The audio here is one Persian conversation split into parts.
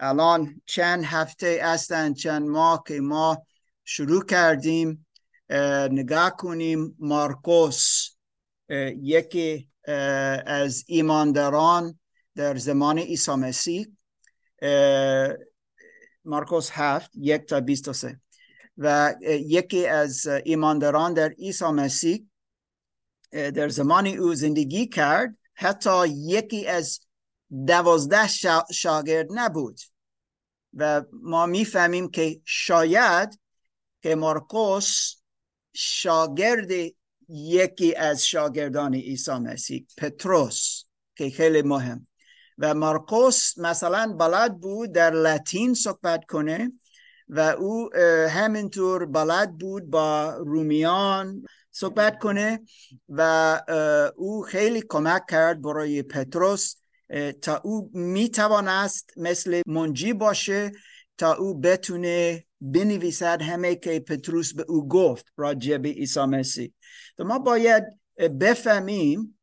الان چند هفته هستن چند ماه که ما شروع کردیم نگاه کنیم. مارکوس یکی از ایمانداران در زمان عیسی مسیح. مارکوس هفت یک تا بیست و سه. و یکی از ایمانداران در عیسی مسیح در زمان او زندگی کرد. حتی یکی از دوازده شاگرد نبود. و ما می‌فهمیم که شاید که مارکوس شاگرد یکی از شاگردان عیسی مسیح پتروس که خیلی مهم. و مارکوس مثلا بلد بود در لاتین صحبت کنه و او همینطور بلد بود با رومیان صحبت کنه و او خیلی کمک کرد برای پتروس تا او می‌توانست مثل منجی باشه تا او بتونه بنویسد همه که پتروس به او گفت راجع به عیسی مسیح. تو ما باید بفهمیم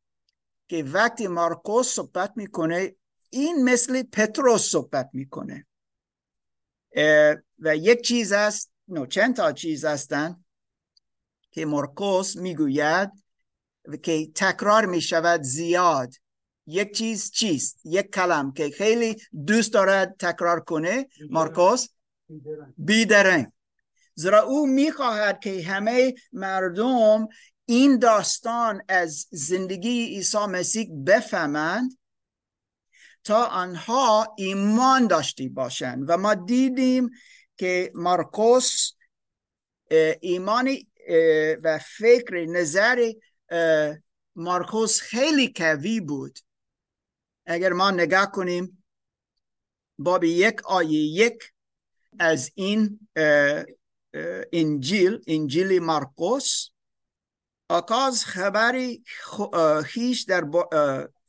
که وقتی مارکوس صحبت می‌کنه این مثل پتروس صحبت می‌کنه. و یک چیز است نو چند تا چیز هستن که مارکوس می‌گوید که تکرار می‌شود زیاد. یک چیز چیست؟ یک کلم که خیلی دوست دارد تکرار کنه. مارکوس؟ بیدرنگ. زیرا او می‌خواهد که همه مردم این داستان از زندگی عیسی مسیح بفهمند تا آنها ایمان داشتی باشند. و ما دیدیم که مارکوس ایمانی و فکر نظر مارکوس خیلی قوی بود. اگر ما نگاه کنیم باب یک آیه یک از این انجیل انجیل مارکوس آکاز خبری خیش در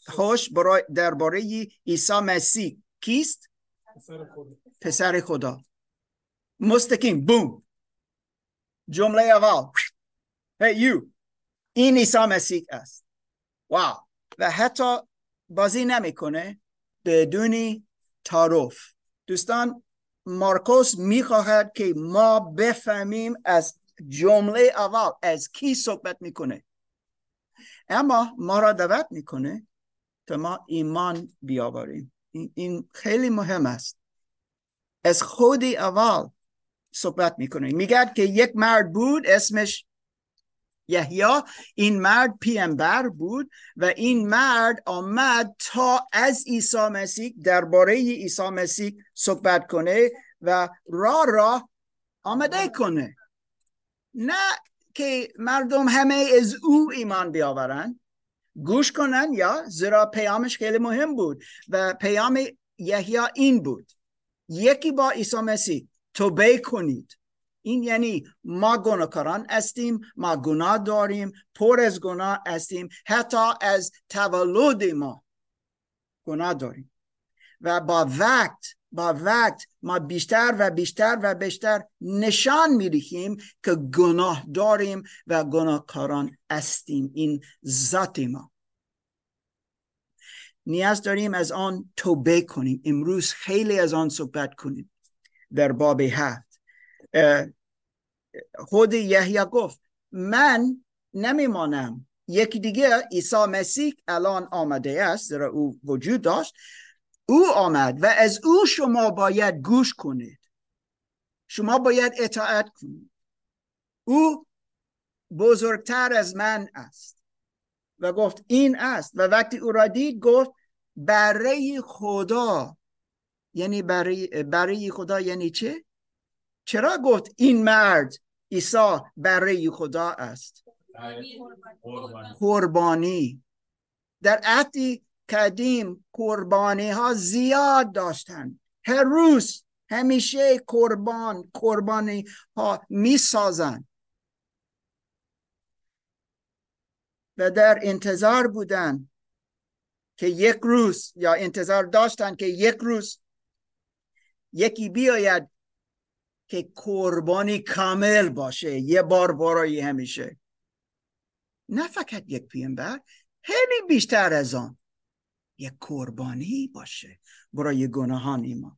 خوش درباره عیسی مسیح کیست؟ پسر خدا. مستقیم. بوم. جمله اول. Hey you. این عیسی مسیح است. واو و حتی بازی نمی‌کنه. بدون تعارف. دوستان مارکوس می‌خواهد که ما بفهمیم از جمله اول از کی صحبت می‌کنه. اما ما را دعوت می‌کنه تا ما ایمان بیاوریم. این خیلی مهم است. از خود اول صحبت می‌کنه. میگه که یک مرد بود اسمش یحیی این مرد پیامبر بود و این مرد آمد تا از عیسی مسیح درباره عیسی مسیح صحبت کنه و راه راه آمده کنه. نه که مردم همه از او ایمان بیاورند. گوش کنن یا؟ زیرا پیامش خیلی مهم بود و پیام یحیی این بود. یکی با عیسی مسیح توبه کنید. این یعنی ما گناهکاران هستیم ما گناه داریم پر از گناه هستیم حتی از تولد ما گناه داریم. و با وقت با وقت ما بیشتر و بیشتر و بیشتر نشان می‌دهیم که گناه داریم و گناهکاران هستیم این ذات ما. نیاز داریم از آن توبه کنیم. امروز خیلی از آن صحبت کنیم. در باب هفت. خود یحیی گفت من نمیمانم. یکی دیگه عیسی مسیح الان آمده است زیرا او وجود داشت. او آمد و از او شما باید گوش کنید. شما باید اطاعت کنید. او بزرگتر از من است. و گفت این است. و وقتی او را دید گفت برای خدا. یعنی برای, برای خدا یعنی چه؟ چرا گفت این مرد عیسی برای خدا است؟ قربانی. در عهد قدیم قربانی ها زیاد داشتن هر روز همیشه قربان قربانی ها می سازن و در انتظار بودن که یک روز یا انتظار داشتن که یک روز یکی بیاید که قربانی کامل باشه. یه بار برای همیشه. نه فقط یک پیامبر خیلی بیشتر از آن. یک قربانی باشه. برای گناهان ما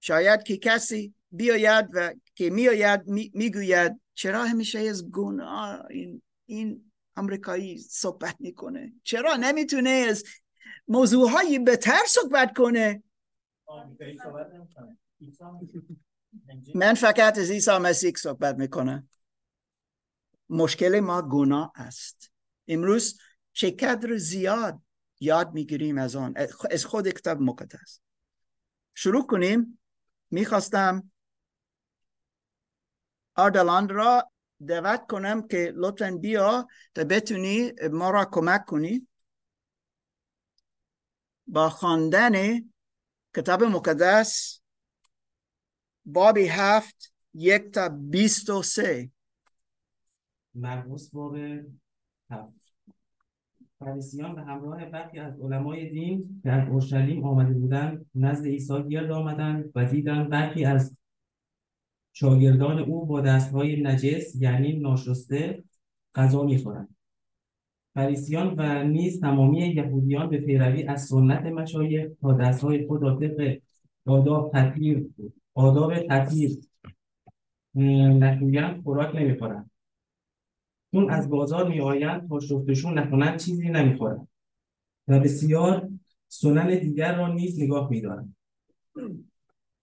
شاید که کسی بیاید و که میآید می‌گوید چرا همیشه از گناه این این امریکایی صحبت می‌کنه؟ چرا نمی‌تونه از موضوع های بهتر صحبت کنه؟ من فقط از عیسی مسیح صحبت می‌کنم. مشکل ما گناه است. امروز چقدر زیاد یاد می‌گیریم از آن. از خود کتاب مقدس. شروع کنیم. می‌خواستم آردلان را دعوت کنم که لطفا بیا تا بتونی ما را کمک کنی. با خواندن کتاب مقدس بابی هفت یک تا بیست و سه. مرموز باب هفت. فریسیان به همراه برخی از علمای دین از اورشلیم آمده بودند. نزد عیسی گرد آمدند و دیدند برخی از شاگردان او با دستهای نجس یعنی ناشسته غذا می‌خورند. فریسیان و نیز تمامی یهودیان به پیروی از سنت مشایخ تا دستهای خود را طبق آداب تطهیر آداب تطهیر نشویند خوراک نمی‌خورند چون از بازار میآیند تا شفتشون نکنند چیزی نمی‌خورند و بسیار سنن دیگر را نیز نگاه میدارند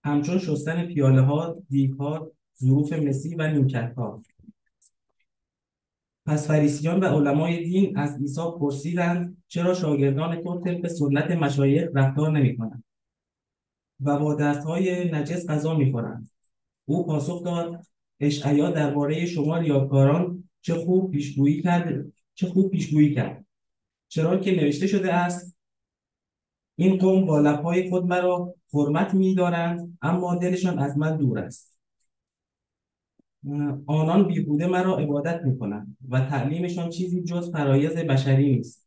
همچون شستن پیاله ها دیگ ها ظروف مسی و نیمکت ها. پس فریسیان و علمای دین از عیسی پرسیدند چرا شاگردان تو طبق سنت مشایخ رفتار نمی کنند و با دستهای نجس غذا می کنند او پاسخ داد اشعیا درباره شما ریاکاران چه خوب پیشگویی کرد چه خوب پیشگویی کرد. چرا که نوشته شده است این قوم با لبهای خود مرا حرمت می‌دارند اما دلشان از من دور است. آنان بیهوده مرا عبادت می‌کنند و تعلیمشان چیزی جز فرایز بشری نیست.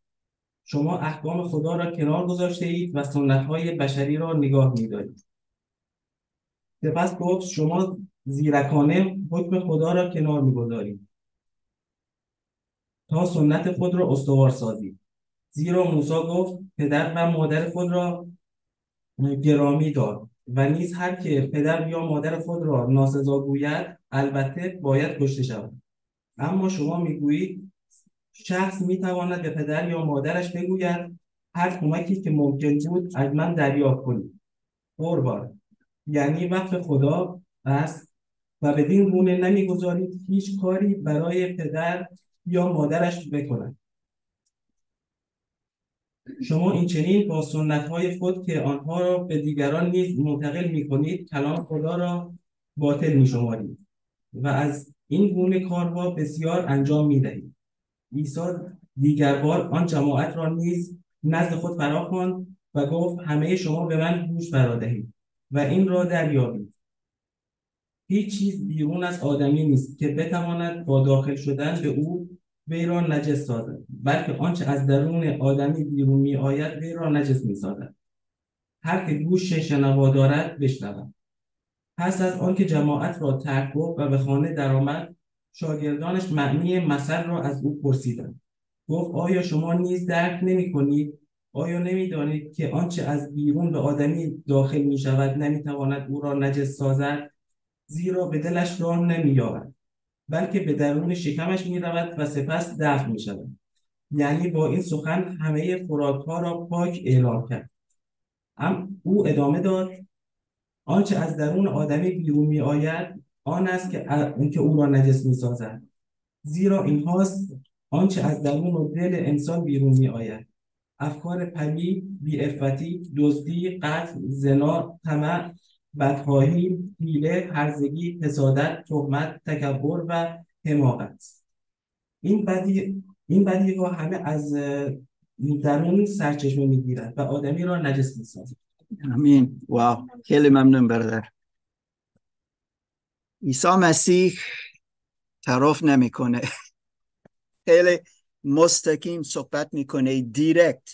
شما احکام خدا را کنار گذاشته اید و سنت های بشری را نگاه میدارید. سپس گفت شما زیرکانه حکم خدا را کنار می‌گذارید. تا سنت خود را استوار سازید. زیرا موسی گفت پدر و مادر خود را گرامی دار و نیز هر که پدر یا مادر خود را ناسزا گوید البته باید کشته شود. اما شما می‌گویید شخص می‌تواند به پدر یا مادرش بگوید هر کمکی که ممکن بود از من دریافت کنید قربان. یعنی وقت خدا است و بدین گونه نمی‌گذارید هیچ کاری برای پدر یا مادرش بکند. شما این چنین با سنت های خود که آنها را به دیگران نیز منتقل می کنید کلام خدا را باطل می شمارید و از این گونه کارها بسیار انجام می دهید عیسی دیگر بار آن جماعت را نیز نزد خود فرا و گفت همه شما به من گوش فرا دهید و این را دریابید. هیچ چیز بیرون از آدمی نیست که بتواند با داخل شدن به او وی را نجس سازد بلکه آنچه از درون آدمی بیرون می آید وی را نجس می سازد هر که گوش شنوا دارد بشنود پس از آنکه جماعت را ترک و به خانه درآمد شاگردانش معنی مثل را از او پرسیدند گفت آیا شما نیز درک نمی کنید آیا نمی‌دانید که آنچه از بیرون به آدمی داخل می شود نمی تواند او را نجس سازد؟ زیرا به دلش نمی یابد بلکه به درون شکمش می رود و سپس دفع می شود یعنی با این سخن همه خوراک ها را پاک اعلام کرد. ام او ادامه داد آنچه از درون آدمی بیرون می آید آن است که که او را نجس می سازد زیرا اینهاست آنچه از درون و دل انسان بیرون می آید افکار پلید بیعفتی دزدی قتل زنا طمع بدخواهی حیله هرزگی حسادت تهمت تکبر و حماقت. این بدی این بدی ها همه از درون سرچشمه می‌گیرد و آدمی را نجس می‌سازد. امین واو. خیلی ممنون برادر. عیسی مسیح تعارف نمی‌کنه. خیلی مستقیم صحبت می‌کنه دیرکت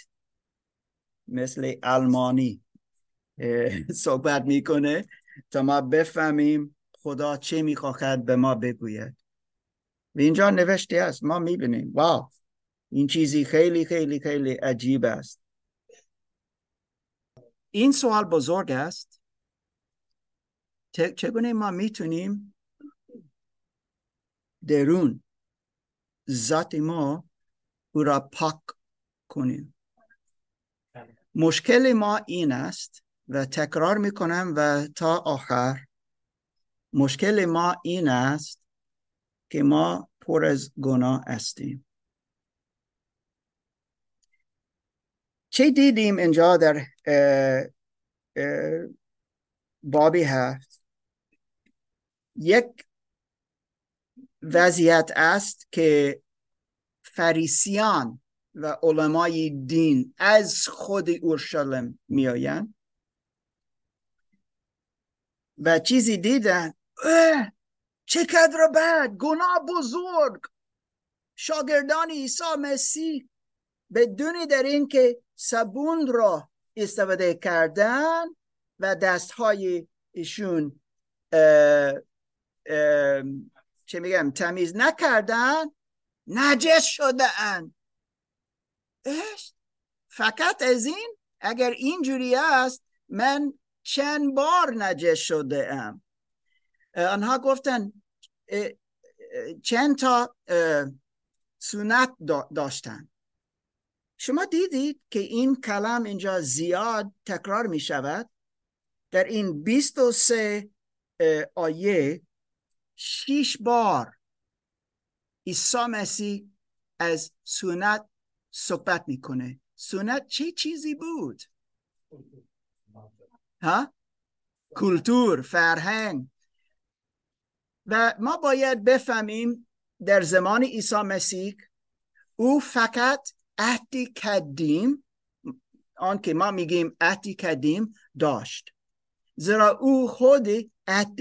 مثل آلمانی صحبت می‌کنه تا ما بفهمیم خدا چه می‌خواهد به ما بگوید. و اینجا نوشته است ما می‌بینیم واو این چیزی خیلی خیلی خیلی عجیب است. این سوال بزرگ است. چگونه ما می‌تونیم درون ذات ما او را پاک کنیم؟ مشکل ما این است و تکرار می‌کنم و تا آخر مشکل ما این است که ما پر از گناه هستیم. چه دیدیم اینجا در بابی هفت؟ یک وضعیت است که فریسیان و علمای دین از خود اورشلیم میآیند. و چیزی دیدن چه کدر بد گناه بزرگ. شاگردان عیسی مسیح بدونی در این که سبون را استفاده کردن و دستهای ایشون چه میگم تمیز نکردن نجس شده اند فقط از این اگر اینجوری است من چند بار نجس شده ام آنها گفتن چند تا سنت داشتن شما دیدید که این کلام اینجا زیاد تکرار می شود در این 23 آیه شیش بار عیسی مسیح از سنت صحبت می‌کنه. سنت چه چیزی بود؟ ها؟ کلتور فرهنگ. و ما باید بفهمیم در زمان عیسی مسیح او فقط عهدی قدیم آن که ما میگیم عهدی قدیم داشت. زیرا او خود عهد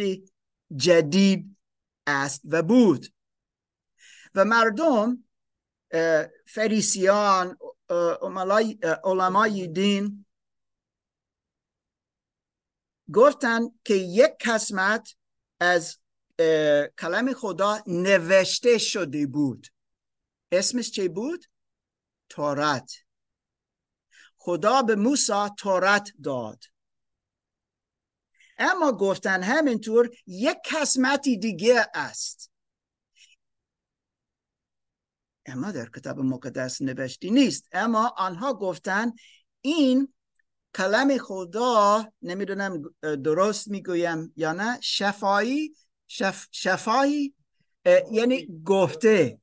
جدید است و بود. و مردم فریسیان علمای دین گفتن که یک قسمت از کلام خدا نوشته شده بود. اسمش چه بود؟ تورات. خدا به موسی تورات داد. اما گفتن همینطور یک قسمتی دیگه است. اما در کتاب مقدس نوشتی نیست. اما آنها گفتن این کلام خدا نمی‌دونم درست می‌گویم یا نه شفایی شف شفایی یعنی گفته.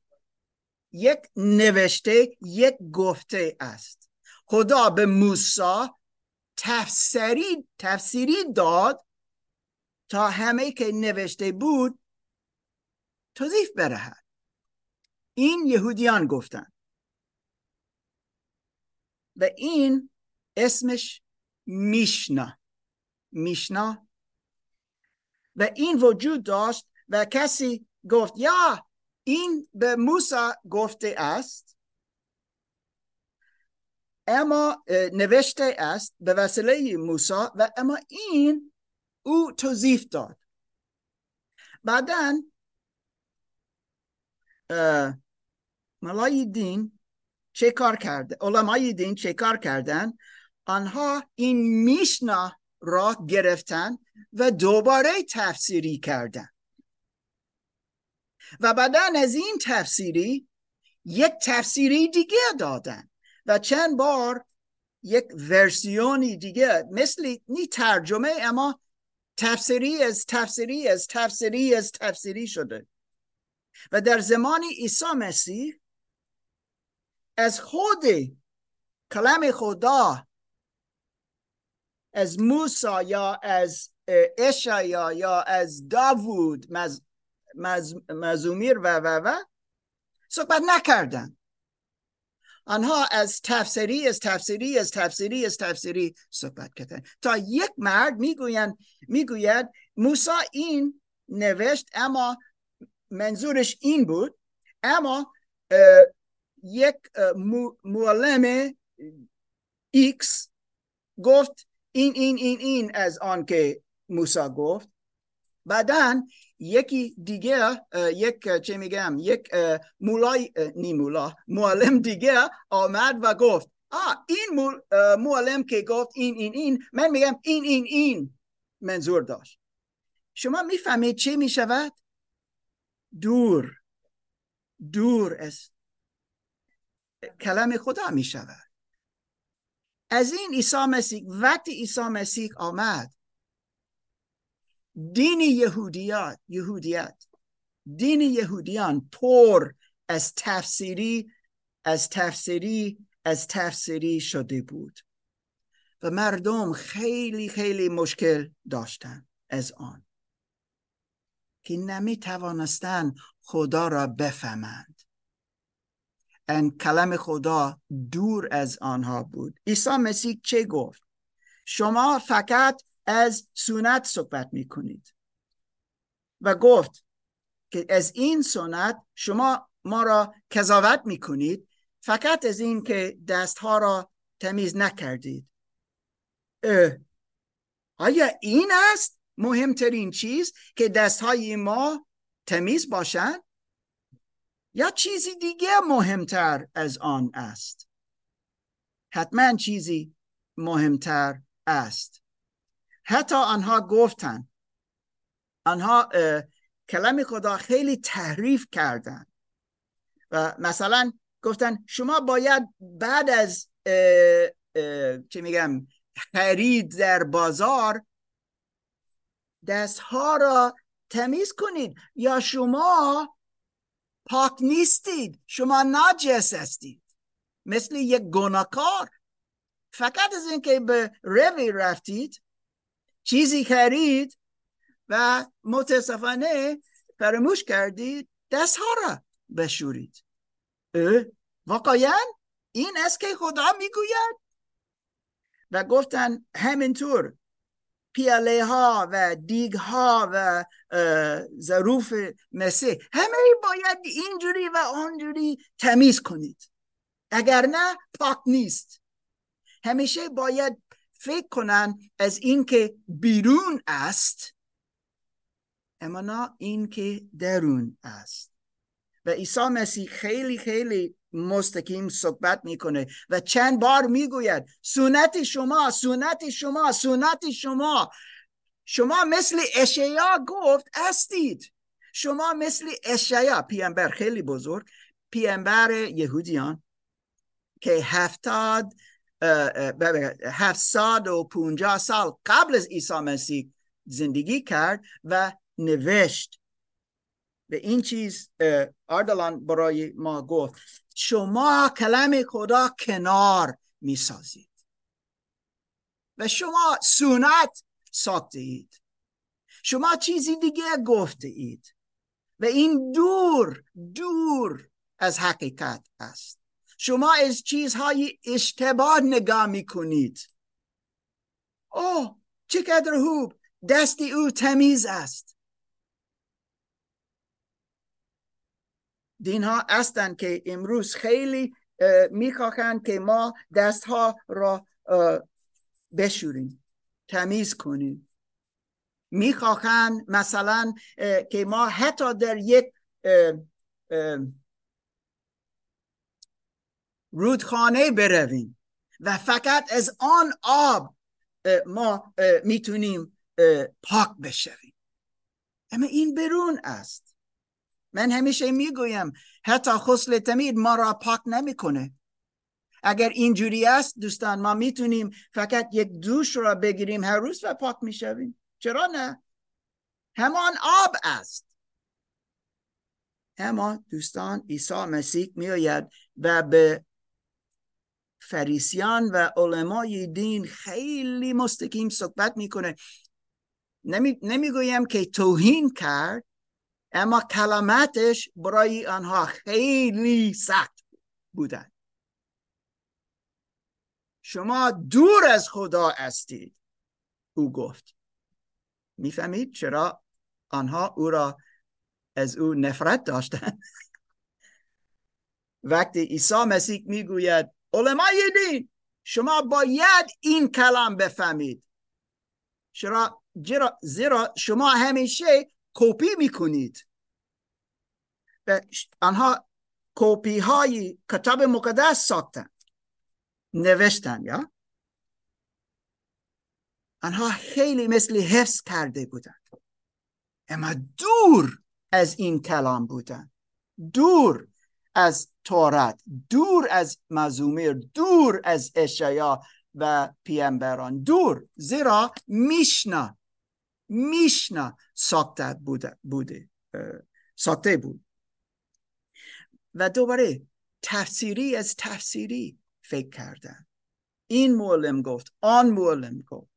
یک نوشته یک گفته است. خدا به موسی تفسیری تفسیری داد تا همه که نوشته بود توضیف برهد. این یهودیان گفتن. و این اسمش میشنا. میشنا. و این وجود داشت و کسی گفت یا این به موسی گفته است؟ اما نوشته است به وسیله موسی و اما این او توضیف داد. بعدا ملای دین چه کار کرده؟ علمای دین چه کار کردن؟ آنها این میشنا را گرفتن و دوباره تفسیری کردن. و بعدا از این تفسیری یک تفسیری دیگه دادن. و چند بار یک ورسیونی دیگه مثل نی ترجمه اما تفسیری از تفسیری از تفسیری از تفسیری شده. و در زمان عیسی مسیح از خود کلام خدا از موسی یا از اشعیا یا از داوود مز مزومیر و و و صحبت نکردن. آنها از تفسیری از تفسیری از تفسیری از تفسیری صحبت کردن تا یک مرد می‌گویند می‌گوید موسی این نوشت اما منظورش این بود اما یک معلم ایکس گفت این این این این از آن که موسی گفت بعدا یکی دیگه یک چه میگم یک مولای نی مولا معلم دیگه آمد و گفت آه این معلم که گفت این این این من میگم این این این منظور داشت. شما می‌فهمید چی می‌شود؟ دور دور از کلام خدا می شود از این عیسی مسیح وقتی عیسی مسیح آمد دین یهودیات یهودیت دین یهودیان پر از تفسیری از تفسیری از تفسیری شده بود. و مردم خیلی خیلی مشکل داشتن از آن. که نمی توانستن خدا را بفهمند. ان کلم خدا دور از آنها بود. عیسی مسیح چه گفت؟ شما فقط از سنت صحبت می کنید و گفت که از این سنت شما ما را کذاوت می کنید فقط از این که دستها را تمیز نکردید. آیا این است مهمترین چیز که دستهای ما تمیز باشند؟ یا چیزی دیگه مهمتر از آن است؟ حتما چیزی مهمتر است. حتی آنها گفتن آنها کلام خدا خیلی تحریف کردن و مثلا گفتن شما باید بعد از چه میگم خرید در بازار دستها را تمیز کنید یا شما پاک نیستید شما ناجس هستید. مثل یک گناهکار. فقط از اینکه به روی رفتید چیزی خرید و متاسفانه فراموش کردید دست ها را بشورید. واقعا؟ این است که خدا می‌گوید. و گفتن همینطور پیاله ها و دیگ ها و ظروف مسیح همه باید اینجوری و آنجوری تمیز کنید. اگر نه پاک نیست. همیشه باید فکر کنن از اینکه بیرون است اما نه اینکه درون است. و عیسی مسیح خیلی خیلی مستقیم صحبت می‌کنه و چند بار می‌گوید سنت شما سنت شما سنت شما. شما مثل اشیا گفت استید شما مثل اشیا پیامبر خیلی بزرگ پیامبر یهودیان که هفتاد هفتصد و پونجا سال قبل از عیسی مسیح زندگی کرد و نوشت به این چیز اردلان برای ما گفت شما کلم خدا کنار می سازید و شما سنت ساخته اید شما چیزی دیگه گفته اید و این دور دور از حقیقت است. شما از چیزهای اشتباه نگاه می کنید اوه چقدر خوب! دست او تمیز است. دین ها هستند که امروز خیلی می‌خواهند که ما دست ها را بشوریم تمیز کنیم. می‌خواهند مثلا که ما حتی در یک رودخانه برویم. و فقط از آن آب ما می‌تونیم پاک بشویم. اما این برون است. من همیشه می‌گویم حتی خسل تمید ما را پاک نمی‌کنه. اگر اینجوری است دوستان ما می‌تونیم فقط یک دوش را بگیریم هر روز و پاک می‌شویم. چرا نه؟ همان آب است. اما دوستان عیسی مسیح میآید و به فریسیان و علمای دین خیلی مستقیم صحبت می‌کنه. نمی، نمی‌گویم که توهین کرد اما کلماتش برای آنها خیلی سخت بودن. شما دور از خدا هستید او گفت. می‌فهمید چرا آنها او را از او نفرت داشتن؟ وقتی عیسی مسیح می‌گوید علمای دین. شما باید این کلام بفهمید. چرا؟ زیرا شما همیشه کپی می‌کنید. آنها کپی های کتاب مقدس ساختن. نوشتن یا؟ آنها خیلی مثل حفظ کرده بودند اما دور از این کلام بودن. دور از تورات دور از مزومیر دور از اشیا و پیامبران. دور زیرا میشنا میشنا ساخته بوده, بوده ساخته بود. و دوباره تفسیری از تفسیری فکر کردن. این معلم گفت آن معلم گفت.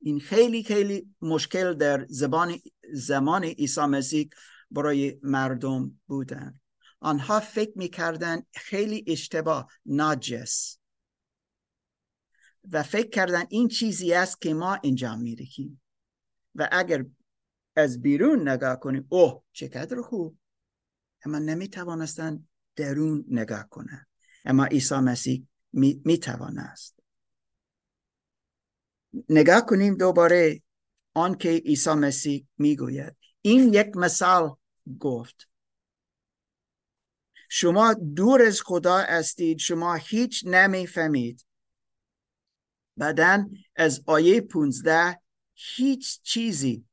این خیلی خیلی مشکل در زبان زمان عیسی مسیح برای مردم بودن. آنها فکر می‌کردن خیلی اشتباه ناجس. و فکر کردن این چیزی است که ما انجام می‌دهیم. و اگر از بیرون نگاه کنیم اوه چقدر خوب! اما نمی‌توانستن درون نگاه کنن اما عیسی مسیح می, می توانست نگاه کنیم دوباره آن که عیسی مسیح می‌گوید. این یک مثال گفت. شما دور از خدا استید شما هیچ نمی‌فهمید. بعدا از آیه 15 هیچ چیزی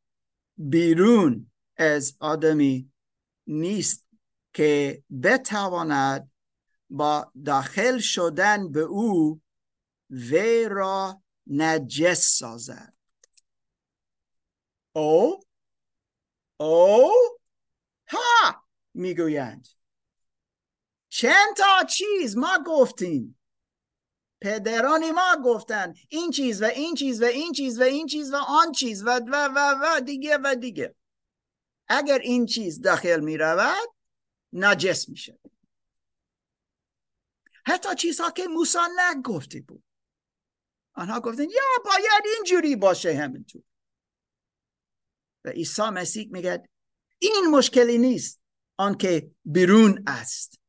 بیرون از آدمی نیست که بتواند با داخل شدن به او وی را نجس سازد. او؟ او؟ ها می‌گویند. چند تا چیز ما گفتیم. پدران ما گفتن این چیز و این چیز و این چیز و این چیز و آن چیز و و و, و دیگه و دیگه. اگر این چیز داخل می رود نجس میشه. حتی چیزها که موسی نگفته بود. آنها گفتن یا باید اینجوری باشه همینطور. و عیسی مسیح میگه این مشکلی نیست. آنکه بیرون است.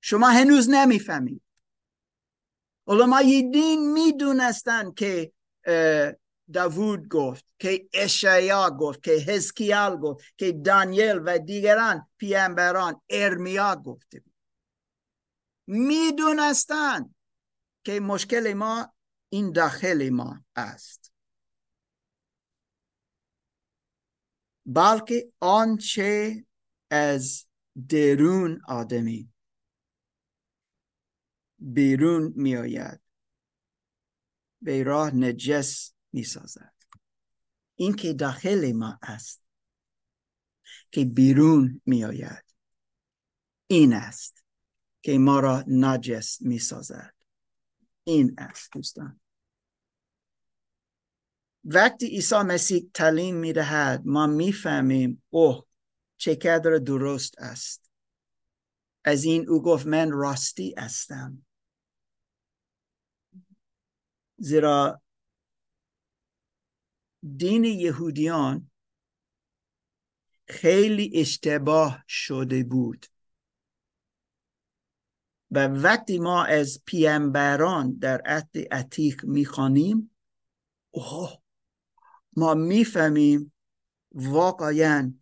شما هنوز نمی‌فهمید. علمای دین می‌دونستند که داوود گفت که اشعیا گفت که حزکیال گفت که دانیل و دیگران پیامبران ارمیا گفته می‌دونستند که مشکل ما این داخل ما است. بلکه آنچه از درون آدمی بیرون میآید به راه نجس می سازد این که داخل ما است که بیرون می آید این است که ما را نجس می سازد این است دوستان. وقتی عیسی مسیح تعلیم می دهد ما می‌فهمیم اوه چقدر درست است. از این او گفت من راستی هستم. زیرا دین یهودیان خیلی اشتباه شده بود. و وقتی ما از پیامبران در عهد عتیق می‌خوانیم اوه ما می‌فهمیم واقعا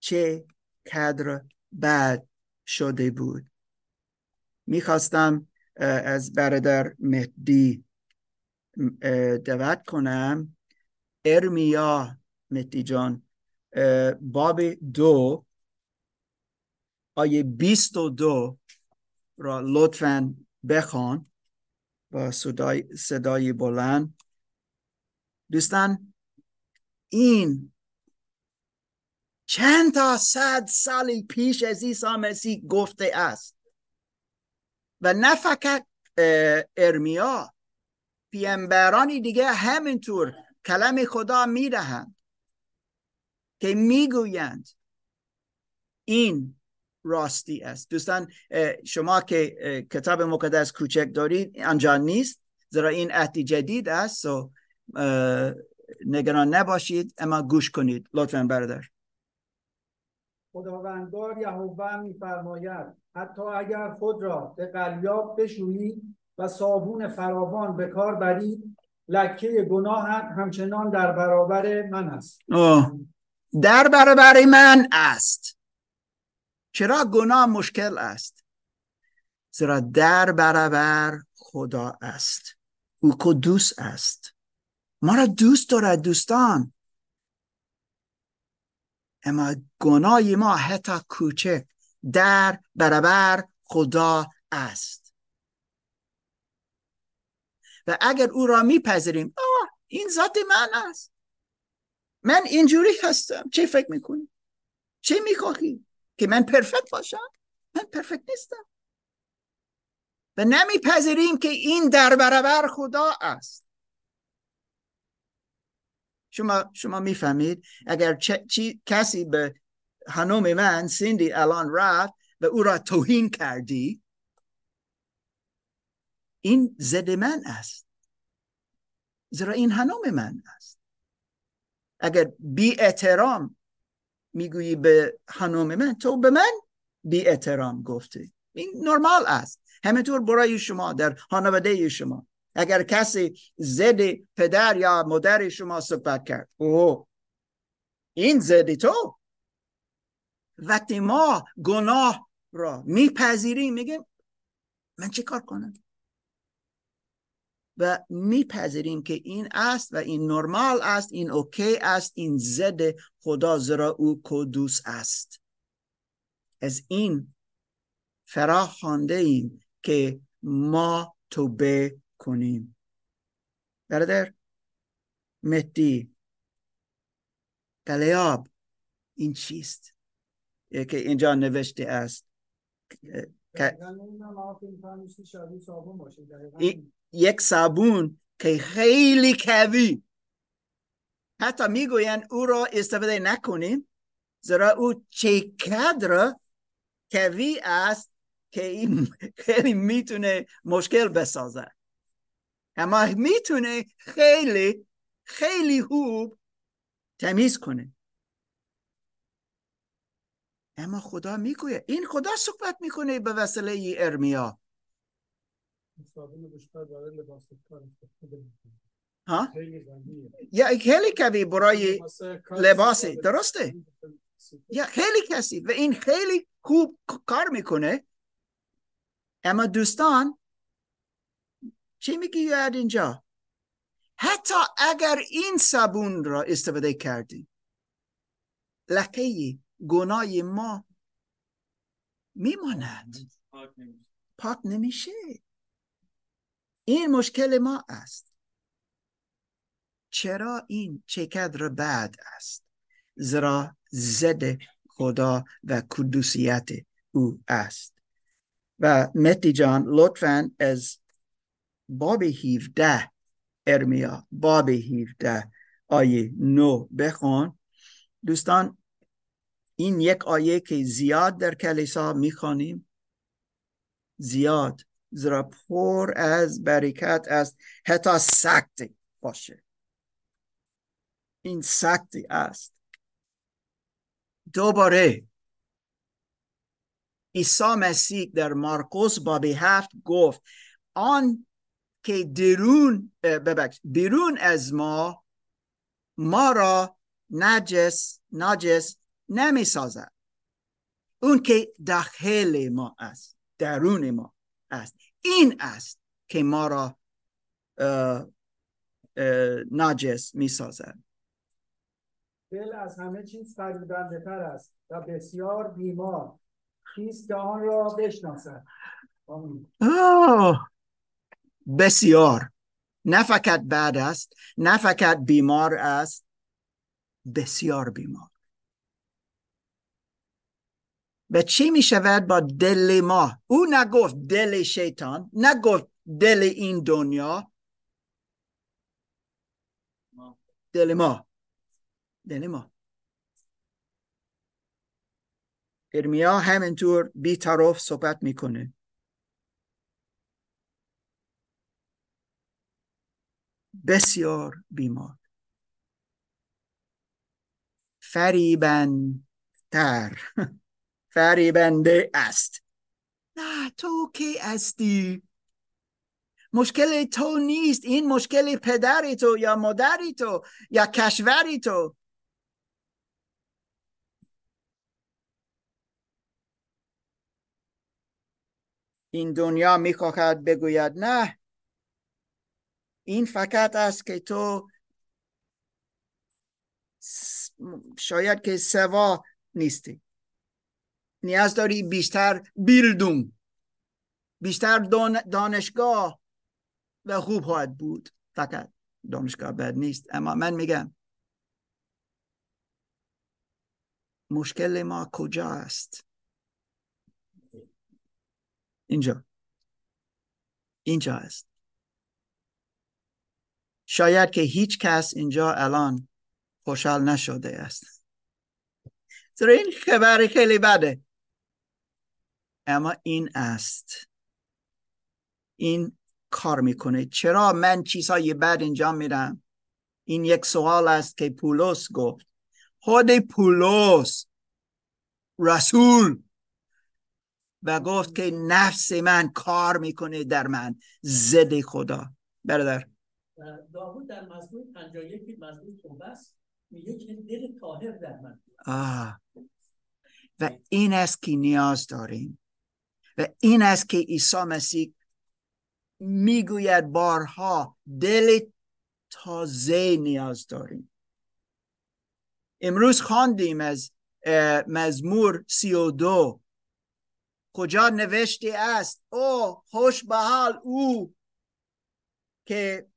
چه کدر بد شده بود. می‌خواستم از برادر مهدی دعوت کنم. ارمیا مهدی جان باب دو آیه بیست و دو را لطفا بخوان با صدای, صدای بلند. دوستان این چند تا صد سالی پیش از عیسی مسیح گفته است. و نه فقط ارمیا پیامبرانی دیگه همینطور کلم خدا می‌دهند که می‌گویند این راستی است. دوستان شما که کتاب مقدس کوچک دارید آنجا نیست زیرا این عهد جدید است. و نگران نباشید اما گوش کنید. لطفا برادر. خداوندگار یهوه میفرماید حتی اگر خود را به قلیاب بشویید و صابون فراوان به کار برید لکه گناه همچنان در برابر من است. در برابر من است. چرا گناه مشکل است؟ زیرا در برابر خدا است. او قدوس است. ما را دوست دارد دوستان. اما گناه ما حتی کوچک در برابر خدا است. و اگر او را میپذیریم آه این ذات من است. من اینجوری هستم. چه فکر می‌کنی؟ چه می‌خواهی؟ که من پرفکت باشم؟ من پرفکت نیستم. و نمیپذیریم که این در برابر خدا است. شما شما می‌فهمید؟ اگر چی، کسی به خانم من سیندی الان رفت و او را توهین کردی این زد من است. زیرا این خانم من است. اگر بی احترام می‌گویی به خانم من تو به من بی احترام گفتی. این نرمال است. همینطور برای شما در خانواده شما. اگر کسی زد پدر یا مادر شما صحبت کرد او این زدی تو؟ وقتی ما گناه را میپذیریم میگیم من چه کار کنم؟ و میپذیریم که این است و این نرمال است این اوکی است این زد خدا زرا او کدوس است. از این فرا خانده ایم که ما توبه کنیم. برادر مهدی قلیاب این چیست؟ که اینجا نوشته است. یک صابون که خیلی کوی حتی می‌گوین او را استفاده نکنیم زیرا او چقدر کوی است که این خیلی می‌تونه مشکل بسازه اما می‌تونه خیلی خیلی خوب تمیز کنه. اما خدا می‌گوید این خدا صحبت می‌کنه به وسیله ارمیا. ها؟ یا خیلی کبی برای لباسی درسته. یا خیلی کسی. و این خیلی خوب کار می‌کنه. اما دوستان چی میگی یاد اینجا؟ حتی اگر این صابون را استفاده کردی لکه گناه ما میماند. پاک نمیشه. این مشکل ما است. چرا این چقدر بد است؟ زیرا زد خدا و کدوسیت او است. و متی جان لطفا از باب 17 ارمیا باب 17 آیه نو بخون. دوستان این یک آیه که زیاد در کلیسا می‌خوانیم. زیاد زیرا پر از برکت است. حتی سکتی باشه. این سکتی است. دوباره عیسی مسیح در مارکوس باب هفت گفت آن که درون ببخش بیرون از ما ما را نجس نجس نمی سازد اون که داخل ما است درون ما است. این است که ما را نجس می سازد دل از همه چیز فریبنده تر است و بسیار بیمار. کیست که آن را بشناسد. بسیار. نه فقط بد است نه فقط بیمار است بسیار بیمار. و چی می شود با دل ما؟ او نگفت دل شیطان نگفت دل این دنیا. دل ما. دل ما. ارمیا همینطور بیطرف صحبت می‌کنه. بسیار بیمار. فریبندتر فریبنده است. نه تو کی هستی؟ مشکل تو نیست. این مشکل پدری تو یا مادری تو یا کشوری تو. این دنیا می‌خواهد بگوید نه. این فقط است که تو شاید که سوا نیستی. نیاز داری بیشتر بیلدون بیشتر دانشگاه و خوب خواهد بود. فقط دانشگاه بد نیست. اما من میگم مشکل ما کجا است؟ اینجا. اینجا است. شاید که هیچ کس اینجا الان خوشحال نشده است. زیرا این خبر خیلی بده. اما این است. این کار می‌کنه. چرا من چیزهای بد انجام میدم این یک سوال است که پولس گفت. خود پولس رسول و گفت که نفس من کار می‌کنه در من. زد خدا. برادر داوود در مزمور 51 مزمور توبه است میگه که دل طاهر در من آه. و این است که نیاز داریم. و این است که عیسی مسیح می‌گوید بارها دل تازه نیاز داریم. امروز خواندیم از مزمور سی و دو. کجا نوشته است؟ او خوش به حال او که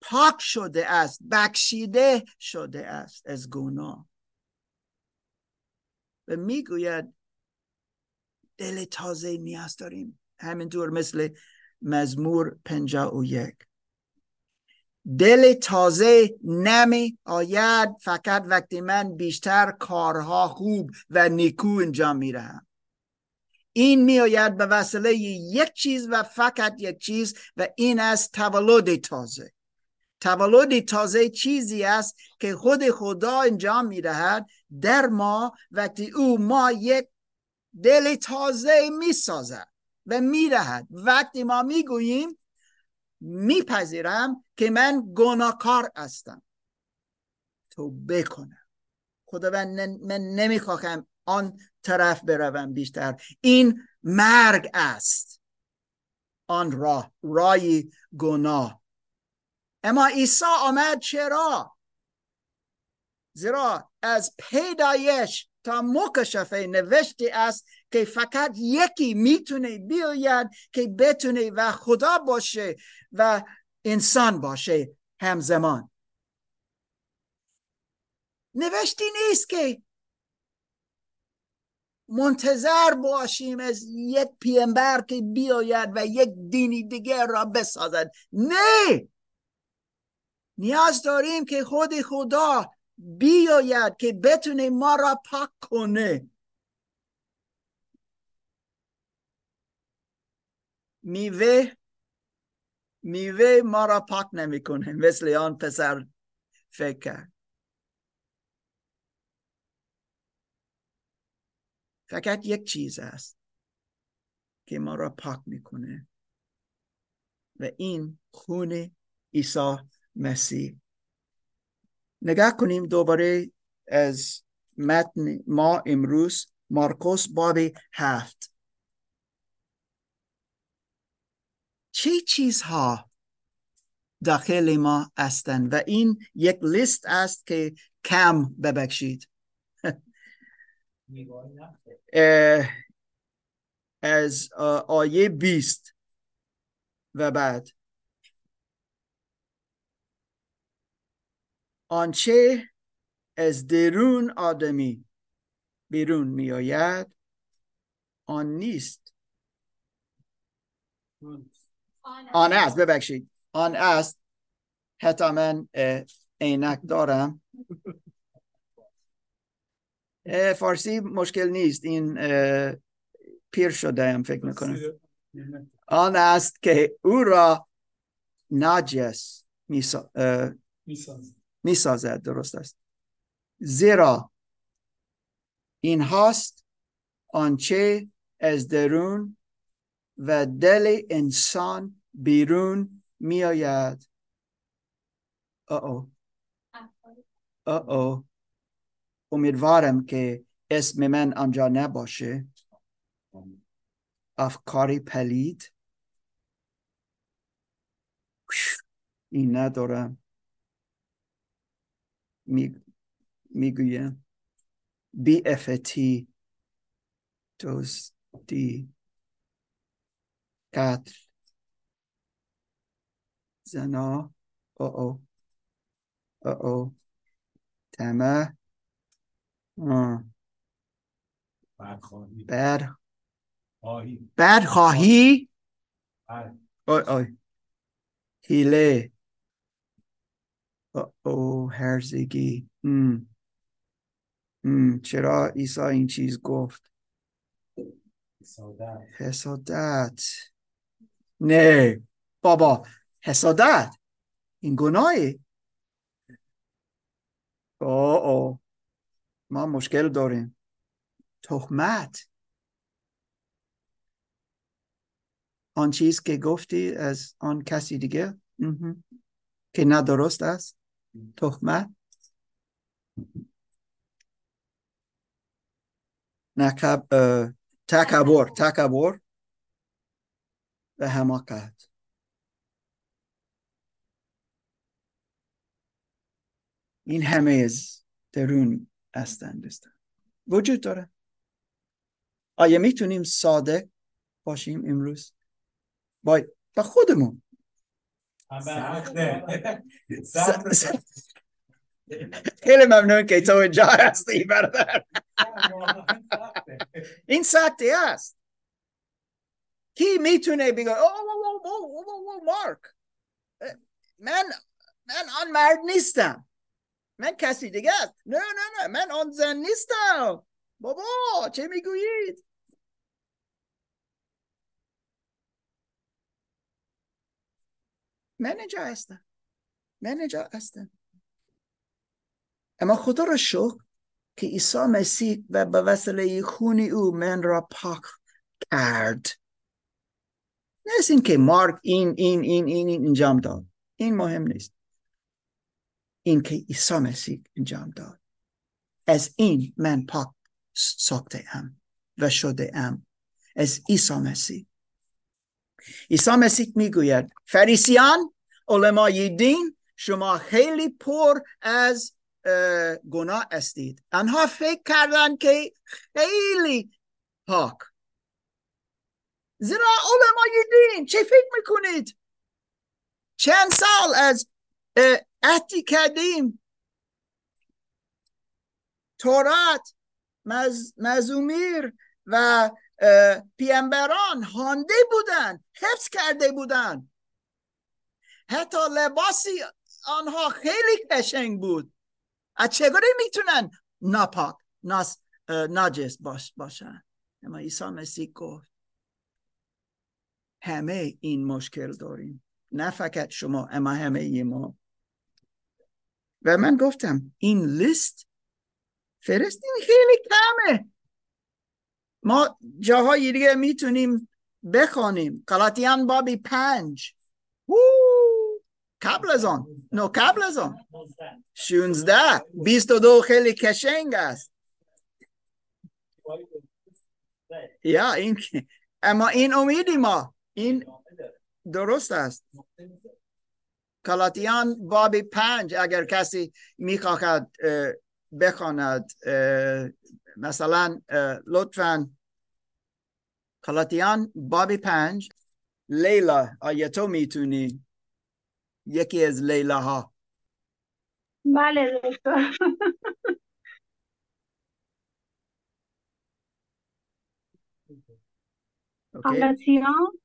پاک شده است بخشیده شده است از گناه. و می‌گوید دل تازه نیاز داریم. همینطور مثل مزمور پنجا و یک. دل تازه نمی آید فقط وقتی من بیشتر کارها خوب و نیکو انجام میرم این می آید به وسیله یک چیز و فقط یک چیز و این است تولد تازه. تولد تازه چیزی است که خود خدا انجام می دهد در ما وقتی او ما یک دل تازه می سازد و می دهد وقتی ما می گوییم میپذیرم که من گناهکار هستم. تو بکنم. خداوند من نمی‌خواهم آن طرف بروم بیشتر. این مرگ است. آن راه رای گناه. اما عیسی آمد چرا؟ زیرا از پیدایش تا مکشفه نوشته است که فقط یکی می‌تونه بیاید که بتونه و خدا باشه و انسان باشه همزمان. نوشتی نیست که منتظر باشیم از یک پیامبر که بیاید و یک دینی دیگر را بسازد. نه! نیاز داریم که خود خدا بیاید که بتونه ما را پاک کنه. میوه میوه ما را پاک نمی‌کنه. مثل آن پسر فکر کرد. فقط یک چیز است که ما را پاک می‌کنه و این خون عیسی مسیح نگاه کنیم دوباره از متن ما امروز مارکوس باب هفت. چه چیزها داخل ما هستند و این یک لیست است که کم ببخشید. از آیه بیست و بعد. آنچه از درون آدمی بیرون می آید آن نیست. آن است ببخشید. آن است. حتی من عینک دارم. فارسی مشکل نیست. این پیر شده هم فکر می‌کنم. آن است که او را ناجس می‌سازد. درست است. زیرا این هاست آنچه از درون و دل انسان بیرون می آید او او امیدوارم که اسم من آنجا نباشه. افکاری پلید. این ندارم. می می‌گویم. بی افتی دوستی قتل زنا. او او. او او. تمه. بدخواهی بر خواهی. اوی اوی هیله. او هرزگی. ام. ام. چرا عیسی این چیز گفت؟ حسادت. حسادت. نه بابا حسادت. این گناهی او او ما مشکل داریم. تهمت. آن چیز که گفتی از آن کسی دیگه. که ندرست است؟ تهمت. نکب تکبر تکبر. و حماقت این همه از درون هستند هستند. وجود داره. آیا می‌تونیم صادق باشیم امروز؟ با با خودمون. سخته. خیلی ممنون که تو اینجا هستی برادر. این سختی است کی می‌تونه بگه او او او او او او او مارک؟ من من آن مرد نیستم. من کسی دیگه است. نه نه نه من آن زن نیستم. بابا چه می‌گویید؟ من اینجا هستم من اینجا هستم اما خدا را شکر که عیسی مسیح و به وسیله خون او من را پاک کرد. نه این که مارک این این این این, این انجام داد. این مهم نیست. این که عیسی مسیح انجام داد. از این من پاک ساخته ام و شده ام. از عیسی مسیح. عیسی مسیح می‌گوید فریسیان علمای دین شما خیلی پر از اه، گناه استید آنها فکر کردند که خیلی پاک. زیرا علمای دین چه فکر می‌کنید؟ چند سال از اه، عهد قدیم تورات مز، مزومیر و پیامبران خوانده بودن حفظ کرده بودن. حتی لباسی آنها خیلی قشنگ بود. از چگونه می‌تونن ناپاک ناس ناجس باش باشن؟ اما عیسی مسیح گفت همه این مشکل داریم. نه فقط شما اما همه ما. و من گفتم این لیست فرستیم خیلی کمه. ما جاهای دیگه می‌تونیم بخوانیم. غلاطیان بابی پنج! قبل از آن نو قبل از آن شونزده. بیست و دو خیلی کشنگ است. یا این اما این امیدی ما. این درست است. کلاتیان باب پنج. اگر کسی می‌خواهد اه، بخواند مثلا لطفا. کلاتیان باب پنج. لیلا آیا تو می‌تونی؟ یکی از لیلا. ها بله غلطیان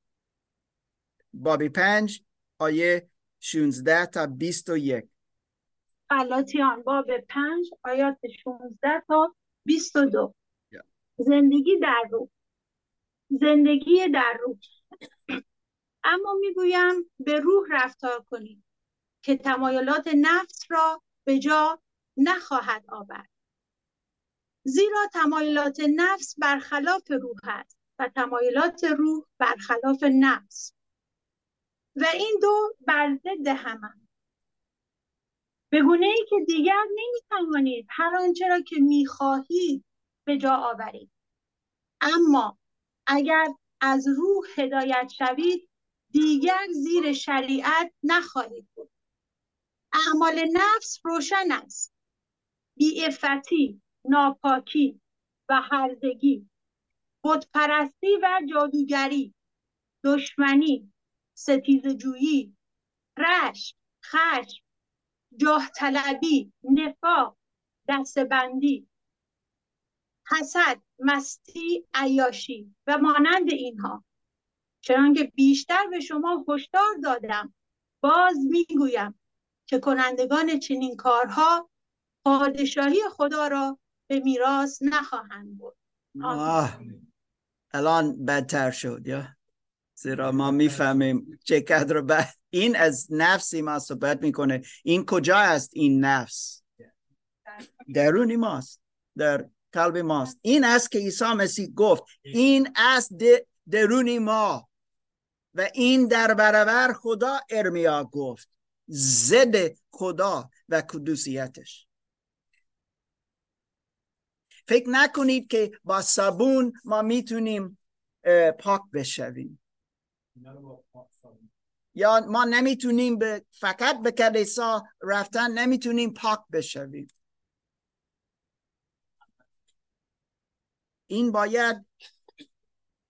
بابی پنج آیه 16 تا 21 غلاطیان باب پنج آیات 16 تا 22 Yeah. زندگی در روح زندگی در روح اما می‌گویم به روح رفتار کنید که تمایلات نفس را به جا نخواهد آورد. زیرا تمایلات نفس برخلاف روح است و تمایلات روح برخلاف نفس. و این دو بر ضد همند به گونه ای که دیگر نمی‌توانید هر آنچه را که می‌خواهید به جا آورید. اما اگر از روح هدایت شوید دیگر زیر شریعت نخواهید بود. اعمال نفس روشن است. بیعفتی ناپاکی و هرزگی بتپرستی و جادوگری دشمنی ستیزجویی رشک خشم جاه طلبی نفاق دستبندی حسد مستی عیاشی و مانند اینها. چنانکه بیشتر به شما هشدار دادم باز می‌گویم که کنندگان چنین کارها پادشاهی خدا را به میراث نخواهند برد. الان بدتر شد یا؟ زیرا ما می‌فهمیم چه قدر بد این از نفسی ما صحبت می‌کنه. این کجا است این نفس؟ درونی ماست در قلب ماست. این است که عیسی مسیح گفت این است درونی ما. و این در برابر خدا ارمیا گفت ضد خدا و قدوسیتش. فکر نکنید که با صابون ما می‌تونیم پاک بشویم. یا ما نمی‌تونیم به فقط به کلیسا رفتن نمی‌تونیم پاک بشویم. این باید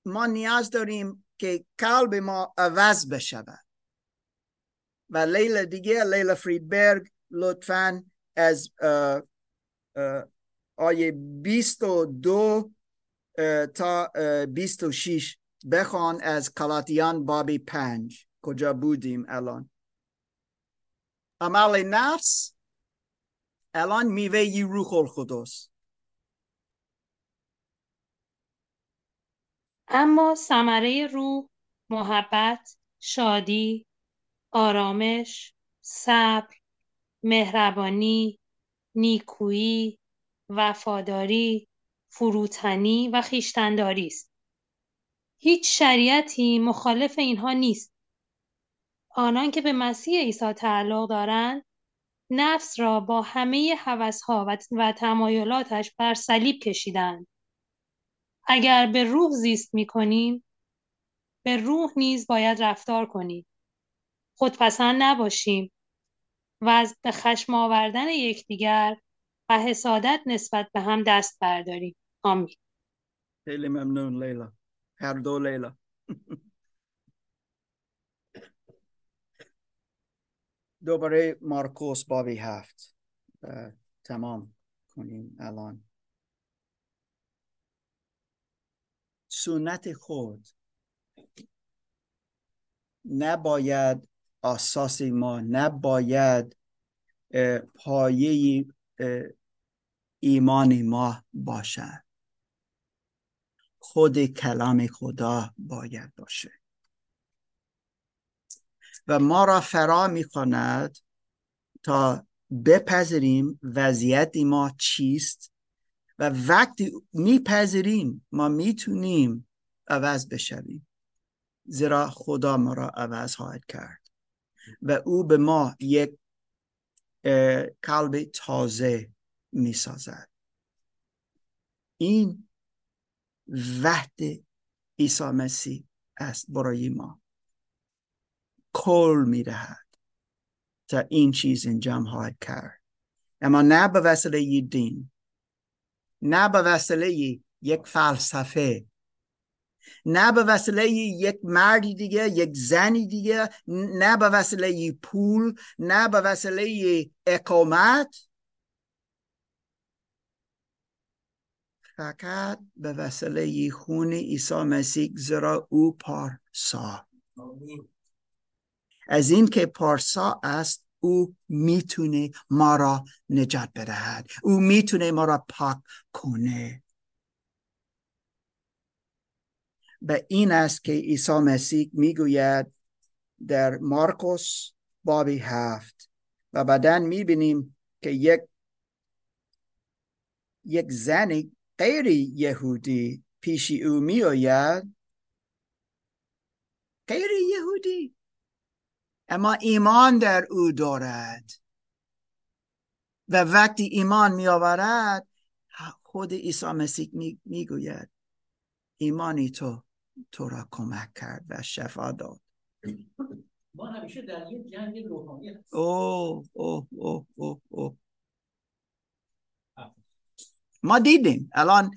ما نیاز داریم که قلب ما عوض بشود. و لیل دیگه لیل فریدبرگ لطفا از آیه بیست و دو تا بیست و شیش بخوان از کلاتیان بابی پنج. کجا بودیم الان؟ عمل نفس الان میوه روح القدس. اما ثمره روح محبت شادی آرامش صبر مهربانی نیکویی وفاداری فروتنی و خیشتنداری است. هیچ شریعتی مخالف اینها نیست. آنان که به مسیح عیسی تعلق دارند نفس را با همه هوسها و تمایلاتش بر صلیب کشیدند. اگر به روح زیست می کنیم به روح نیز باید رفتار کنیم. خودپسند نباشیم و از به خشم آوردن یکدیگر و حسادت نسبت به هم دست برداریم. آمین. خیلی ممنون لیلا. هر دو لیلا. دوباره مارکوس بابی هفت. تمام کنیم الان. سنت خود. نباید اساس ما نباید پایه ایمان ما باشد. خود کلام خدا باید باشه. و ما را فرا می کند تا بپذیریم وضعیت ما چیست و وقتی میپذیریم ما می‌تونیم عوض بشویم زیرا خدا ما را عوض خواهد کرد و او به ما یک قلب تازه می‌سازد. این وحد عیسی مسیح است برای ما. کل می‌دهد تا این چیز انجام خواهد کرد. اما نه به وسیله دین نه به وسیله یک فلسفه نه به وسیله یک مردی دیگه یک زنی دیگه نه به وسیله پول نه به وسیله اقامت. فقط به وسیله خون عیسی مسیح زیرا او پارسا. از این که پارسا است او می‌تونه ما را نجات بدهد. او می‌تونه ما را پاک کنه. به این است که عیسی مسیح می‌گوید در مارکوس بابی هفت و بعدا می‌بینیم که یک یک زن غیر یهودی پیش او میآید؟ غیر یهودی. اما ایمان در او دارد. و وقتی ایمان می آورد خود عیسی مسیح می‌گوید ایمانی تو تو را کمک کرد و شفا داد. ما همیشه در یک جنگ روحانی اوه اوه اوه اوه اوه. ما دیدیم. الان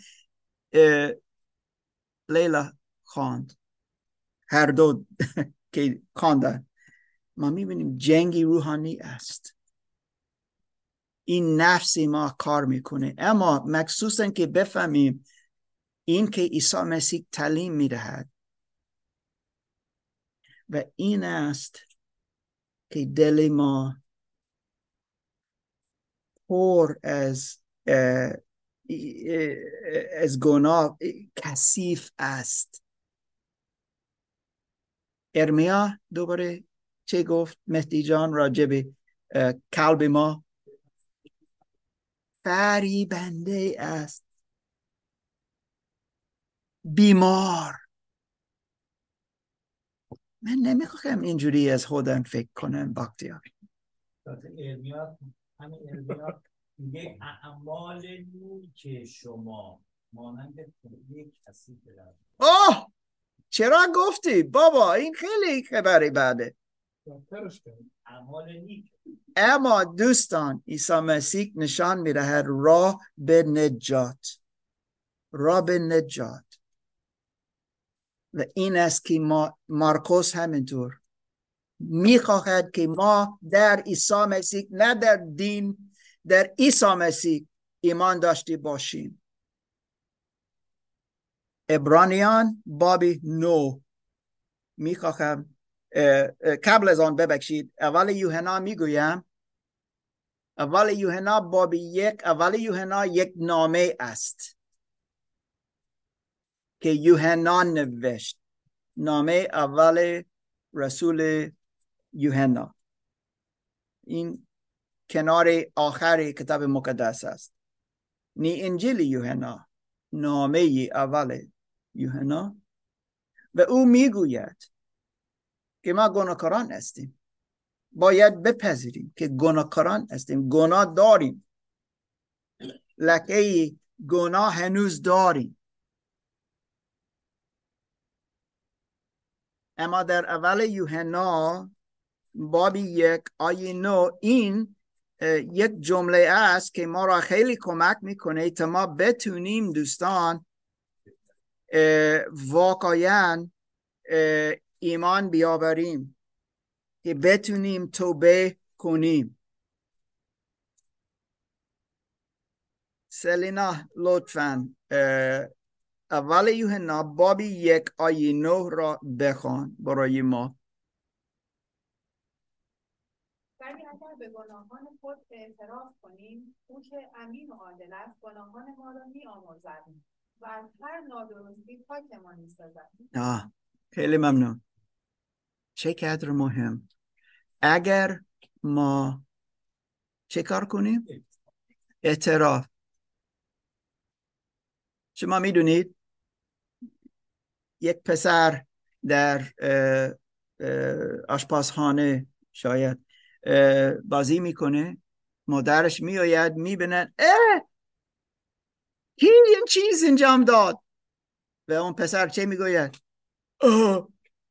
لیلا خواند. هر دو که خواندن. ما می‌بینیم جنگی روحانی است. این نفسی ما کار می‌کنه. اما مخصوصا که بفهمیم این که عیسی مسیح تعلیم می‌دهد. و این است که دل ما پر از از گناه کثیف است. ارمیا دوباره چه گفت؟ مهدی جان راجب کلب ما. فریبنده است. بیمار. من نمی‌خواهم اینجوری از خودم فکر کنم باکتیار ارمیا همین ارمیا. میگه اعمال نیک شما مانند یک کسی اوه! چرا گفتی؟ بابا این خیلی خبری بعده. اما دوستان عیسی مسیح نشان می‌دهد راه به نجات. راه به نجات. و این است که ما مارکوس همینطور می‌خواهد که ما در عیسی مسیح نه در دین در عیسی مسیح ایمان داشته باشیم. ابرانیان بابی نو. می‌خواهم قبل از آن ببخشید اول یوحنا می‌گویم اول یوحنا باب یک اول یوحنا یک نامه است که یوحنا نوشت. نامه اول رسول یوحنا. این کنار آخر کتاب مقدس است. نی انجیل یوحنا نامه اول یوحنا. و او می‌گوید که ما گناهکاران هستیم. باید بپذیریم که گناهکاران هستیم. گناه داریم. لکه گناه هنوز داریم. اما در اول یوحنا بابی یک آیه نو این یک جمله است که ما را خیلی کمک می‌کنه. تا ما بتونیم دوستان واقعا ایمان بیاوریم که بتونیم توبه کنیم. سلینا لطفا اول یوحنا بابی یک آیه نه را بخوان برای ما ولی اگر به گناهان خود اعتراف کنیم. او که امین و عادل است گناهان ما را می آمرزد و از هر نادرستی پاکمان می‌سازد. آه خیلی ممنون. چه قدر مهم؟ اگر ما چه کار کنیم؟ اعتراف. شما می‌دونید یک پسر در آشپزخانه شاید بازی می‌کنه. مادرش میآید می‌بینن اه! کی این چیز انجام داد؟ و اون پسر چه می‌گوید؟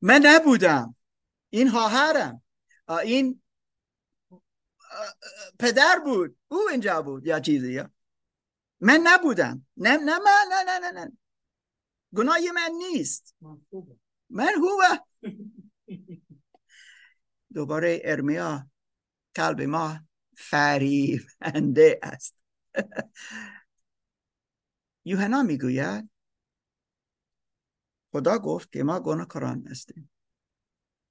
من نبودم. این خواهرم. این پدر بود. او اینجا بود. یا چیزی یا من نبودم. نه نه من نه نه نه نه. گناهی من نیست. من خوبه دوباره ارمیا. قلب ما فریبنده است. یوحنا می‌گوید خدا گفت که ما گناهکاران هستیم.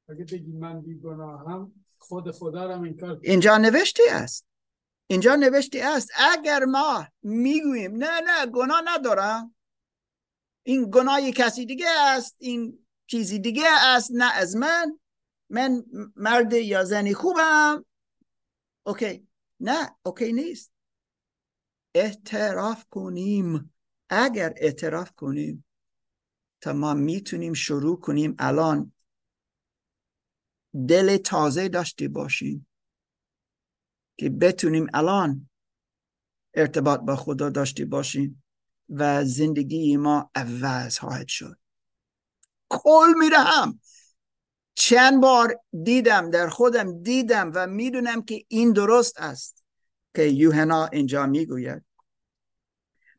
اگه بگی من بیگناهم خود خدا را انکار اینجا نوشته است. اینجا نوشته است اگر ما می‌گوییم نه نه گناه ندارم. این گناه کسی دیگه است این چیزی دیگه است نه از من. من مرد یا زنی خوبم. اوکی نه اوکی نیست. اعتراف کنیم. اگر اعتراف کنیم تا ما می‌تونیم شروع کنیم الان. دل تازه داشته باشیم که بتونیم الان ارتباط با خدا داشته باشیم و زندگی ما عوض خواهد شد. قول می‌دهم چند بار دیدم در خودم دیدم و می‌دونم که این درست است که یوحنا اینجا می‌گوید.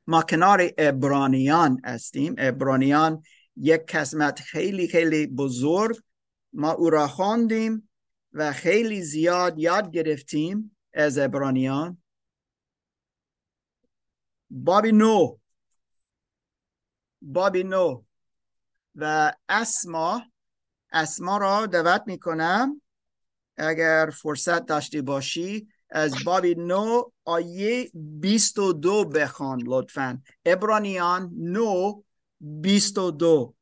ما کنار ابرانیان هستیم. ابرانیان یک قسمت خیلی خیلی بزرگ. ما او را خواندیم و خیلی زیاد یاد گرفتیم از ابرانیان. بابی نو بابی نو و اسما اسما را دعوت می‌کنم. اگر فرصت داشتی باشی از بابی نو آیه 22 بخوان لطفا. ابرانیان نو 22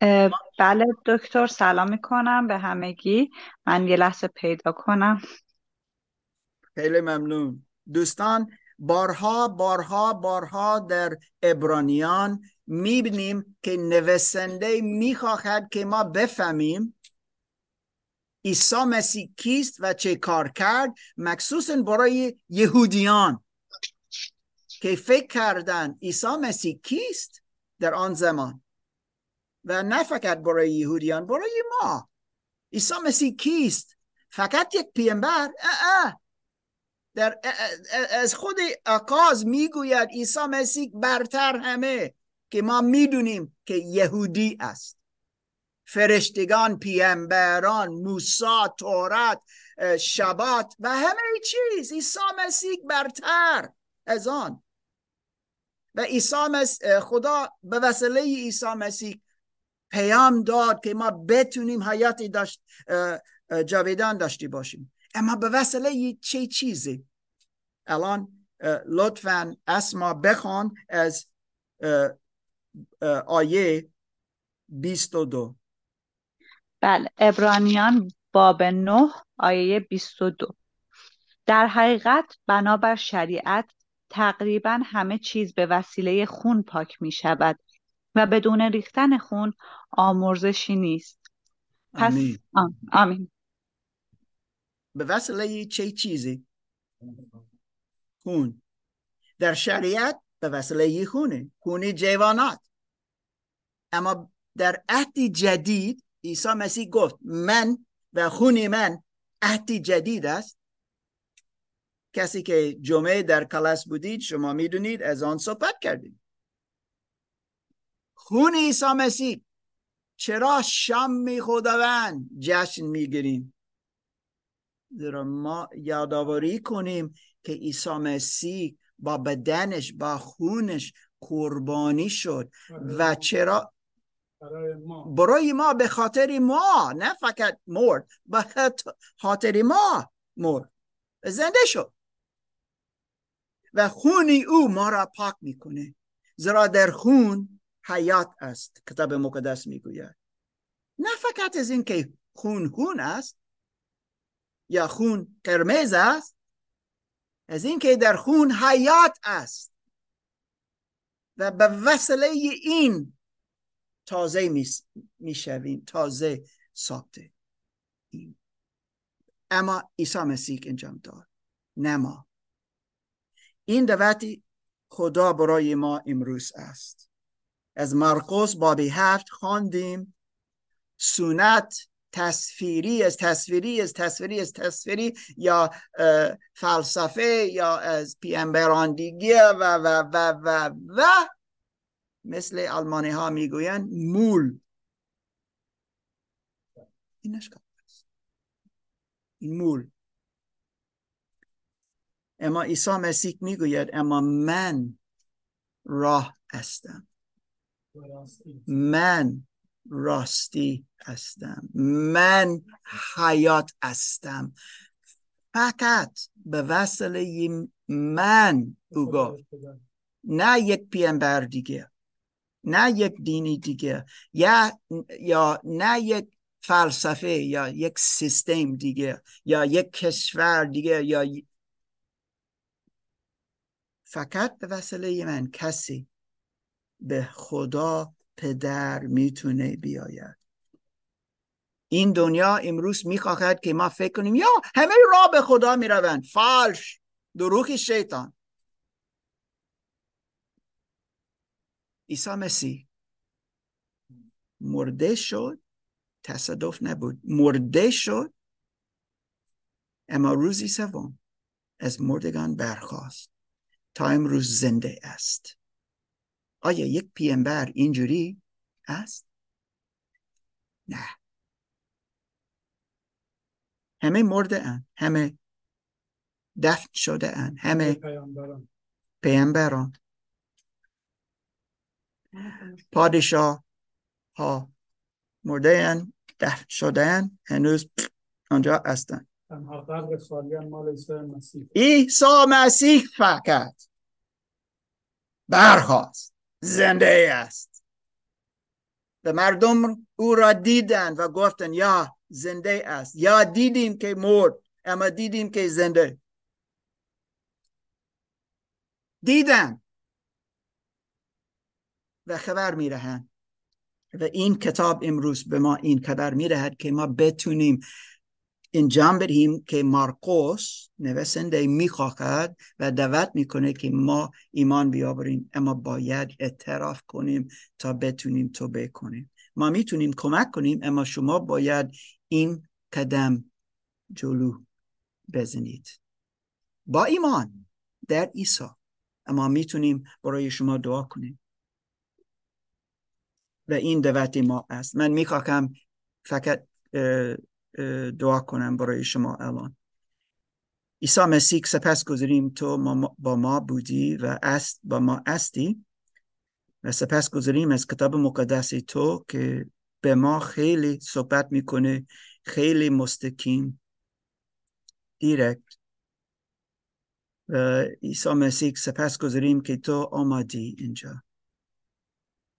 اه، بله دکتر سلام می‌کنم به همگی. من یه لحظه پیدا کنم. خیلی ممنون. دوستان بارها بارها بارها در ابرانیان می‌بینیم که نویسنده می‌خواهد که ما بفهمیم عیسی مسیح کیست و چه کار کرد مخصوصا برای یهودیان. که فکر کردن عیسی مسیح کیست در آن زمان و نه فقط برای یهودیان برای ما. عیسی مسیح کیست؟ فقط یک پیامبر. در از خود آغاز می‌گوید عیسی مسیح برتر همه. که ما می‌دونیم که یهودی است. فرشتگان پیامبران موسی تورات شبات و همه چیز. عیسی مسیح برتر از آن. و عیسی خدا به وسیله عیسی مسیح پیام داد که ما بتونیم حیاتی داشت جاویدان داشتی باشیم. اما به وسیله چه چیزی؟ الان لطفا اسما بخوان از آیه 22 بله ابرانیان باب 9 آیه 22 در حقیقت بنابر شریعت تقریبا همه چیز به وسیله خون پاک می شود و بدون ریختن خون آمرزشی نیست. پس آمین. آ- آمین. به وسیله چه چیزی؟ خون. در شریعت به وسیله خونه خون جوانات اما در عهد جدید عیسی مسیح گفت من و خون من عهد جدید است. کسی که جمعه در کلاس بودید شما می‌دونید از آن صحبت کردیم. خون عیسی مسیح چرا شام خداوند جشن می‌گیریم. زیرا ما یادآوری کنیم که عیسی مسیح با بدنش با خونش قربانی شد. و چرا؟ برای ما. برای ما به خاطر ما نه فقط مرد به خاطر ما مرد. زنده شد. و خون او ما را پاک می‌کنه. زیرا در خون حیات است کتاب مقدس می‌گوید. نه فقط از اینکه خون خون است یا خون قرمز است از اینکه در خون حیات است و به وسیله این تازه می‌شویم تازه ساخته اما عیسی مسیح انجام داد نه ما. این دعوتی خدا برای ما امروز است. از مرقس بابی هفت خواندیم سنت تصویری از تصویری از تصویری از تصویری یا فلسفه یا از پیامبران دیگه و و و و و مثل آلمانی ها می‌گویند مول. اینش این مول. اما عیسی مسیح می‌گوید اما من راه هستم. من راستی هستم. من حیات هستم. فقط به وسیله من او گفت نه یک پیامبر دیگه. نه یک دینی دیگه. یا یا نه یک فلسفه یا یک سیستم دیگه یا یک کشور دیگه یا فقط به وسیله من کسی به خدا پدر می‌تونه بیاید. این دنیا امروز می‌خواهد که ما فکر کنیم یا همه راه به خدا می‌روند. فالش. دروغ شیطان. عیسی مسیح مرده شد تصادف نبود. مرده شد اما روزی سوم از مردگان برخاست. تا امروز زنده است. آیا یک پیامبر اینجوری است؟ نه. همه مرده اند همه دفن شده اند همه پیامبران. پیامبران. پادشاه ها مرده اند دفن شده اند هنوز آنجا هستند. عیسی مسیح. فقط برخواست زنده است. و مردم او را دیدن و گفتن یا زنده است. یا دیدیم که مرد اما دیدیم که زنده. دیدن. و خبر میرهند و این کتاب امروز به ما این خبر می‌دهد که ما بتونیم انجام بدهیم که مارکوس نویسنده می‌خواهد و دعوت می‌کنه که ما ایمان بیاوریم. اما باید اعتراف کنیم تا بتونیم توبه کنیم ما می‌تونیم کمک کنیم اما شما باید این قدم جلو بزنید. با ایمان در عیسی. اما می‌تونیم برای شما دعا کنیم. و این دعوت ما است. من می‌خواهم فقط دعا کنم برای شما الان. عیسی مسیح سپس گذاریم تو با ما بودی و است با ما استی و سپس گذاریم از کتاب مقدس تو که به ما خیلی صحبت می‌کنه خیلی مستقیم دیرکت و عیسی مسیح سپس گذاریم که تو آمادی اینجا.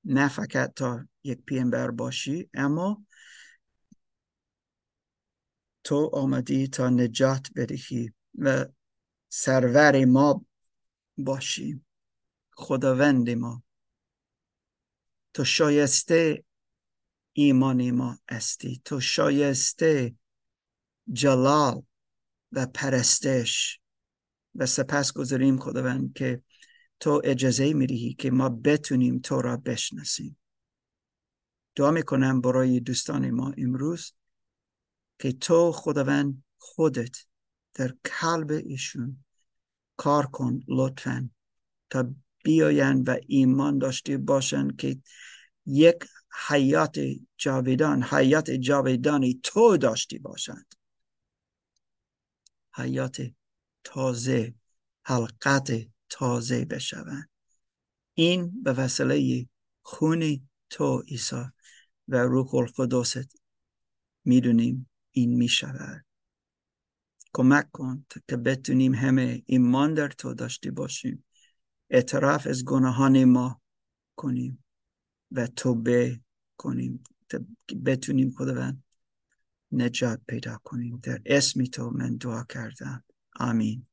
نه فقط تا یک پیامبر باشی اما تو آمدی تا نجات بدهی و سرور ما باشی. خداوند ما تو شایسته ایمان ما استی تو شایسته جلال و پرستش و سپس گذاریم خداوند که تو اجازه می‌دهی که ما بتونیم تو را بشناسیم. دعا می‌کنم برای دوستان ما امروز که تو خداوند خودت در قلب ایشون کار کن لطفا. تا بیاین و ایمان داشته باشن که یک حیات جاویدان حیات جاویدانی تو داشتی باشند. حیات تازه حلقت تازه بشوند. این به وسیله خون تو عیسی و روح القدست می‌دونیم. این می شود کمک کن که بتونیم همه ایمان در تو داشته باشیم. اعتراف از گناهان ما کنیم و توبه کنیم. بتونیم خداوند نجات پیدا کنیم. در اسم تو من دعا کردم. آمین.